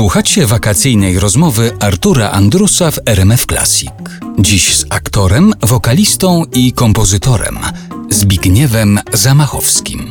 Słuchacie wakacyjnej rozmowy Artura Andrusa w RMF Classic. Dziś z aktorem, wokalistą i kompozytorem Zbigniewem Zamachowskim.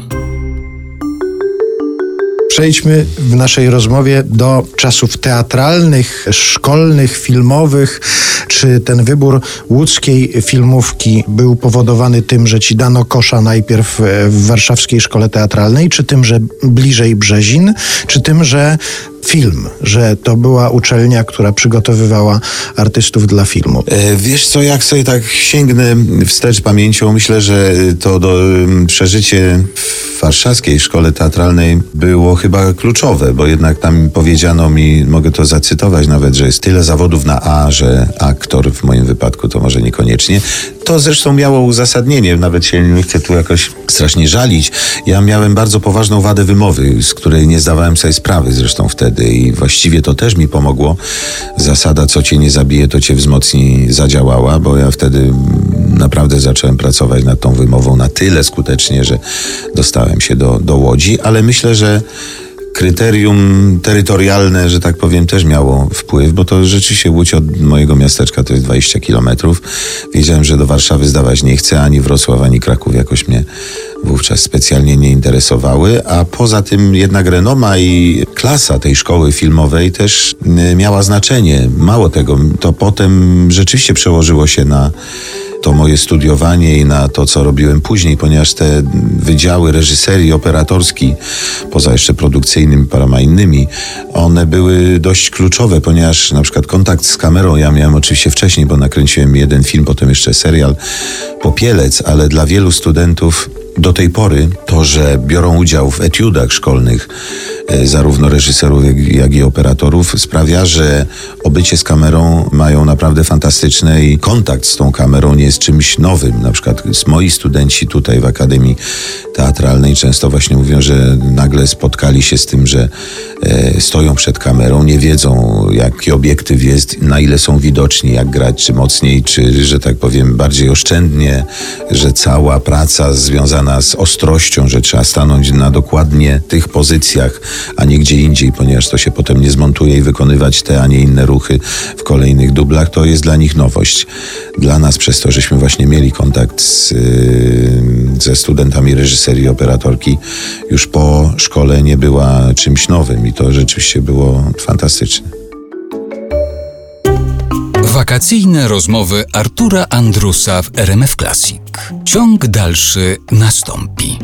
Przejdźmy w naszej rozmowie do czasów teatralnych, szkolnych, filmowych. Czy ten wybór łódzkiej filmówki był powodowany tym, że ci dano kosza najpierw w warszawskiej szkole teatralnej, czy tym, że bliżej Brzezin, czy tym, że film, że to była uczelnia, która przygotowywała artystów dla filmu. E, wiesz co, jak sobie tak sięgnę wstecz pamięcią, myślę, że to do, przeżycie w warszawskiej szkole teatralnej było chyba kluczowe, bo jednak tam powiedziano mi, mogę to zacytować nawet, że jest tyle zawodów na A, że aktor w moim wypadku to może niekoniecznie. To zresztą miało uzasadnienie, nawet się nie chcę tu jakoś strasznie żalić. Ja miałem bardzo poważną wadę wymowy, z której nie zdawałem sobie sprawy zresztą wtedy i właściwie to też mi pomogło. Zasada, co cię nie zabije, to cię wzmocni, zadziałała, bo ja wtedy naprawdę zacząłem pracować nad tą wymową na tyle skutecznie, że dostałem się do, do Łodzi, ale myślę, że kryterium terytorialne, że tak powiem, też miało wpływ, bo to rzeczywiście Łódź od mojego miasteczka to jest 20 kilometrów. Wiedziałem, że do Warszawy zdawać nie chcę, ani Wrocław, ani Kraków jakoś mnie wówczas specjalnie nie interesowały, a poza tym jednak renoma i klasa tej szkoły filmowej też y, miała znaczenie. Mało tego, to potem rzeczywiście przełożyło się na to moje studiowanie i na to, co robiłem później, ponieważ te wydziały reżyserii operatorski, poza jeszcze produkcyjnymi, paroma innymi, one były dość kluczowe, ponieważ na przykład kontakt z kamerą ja miałem oczywiście wcześniej, bo nakręciłem jeden film, potem jeszcze serial Popielec, ale dla wielu studentów do tej pory to, że biorą udział w etiudach szkolnych e, zarówno reżyserów, jak i operatorów, sprawia, że obycie z kamerą mają naprawdę fantastyczne i kontakt z tą kamerą nie jest czymś nowym. Na przykład moi studenci tutaj w Akademii Teatralnej często właśnie mówią, że nagle spotkali się z tym, że e, stoją przed kamerą, nie wiedzą jaki obiektyw jest, na ile są widoczni, jak grać, czy mocniej, czy, że tak powiem, bardziej oszczędnie, że cała praca związana z ostrością, że trzeba stanąć na dokładnie tych pozycjach, a nie gdzie indziej, ponieważ to się potem nie zmontuje i wykonywać te, a nie inne ruchy w kolejnych dublach, to jest dla nich nowość. Dla nas przez to, żeśmy właśnie mieli kontakt z, yy, ze studentami reżyserii operatorki, już po szkole nie była czymś nowym i to rzeczywiście było fantastyczne. Wakacyjne rozmowy Artura Andrusa w RMF Classic. Ciąg dalszy nastąpi.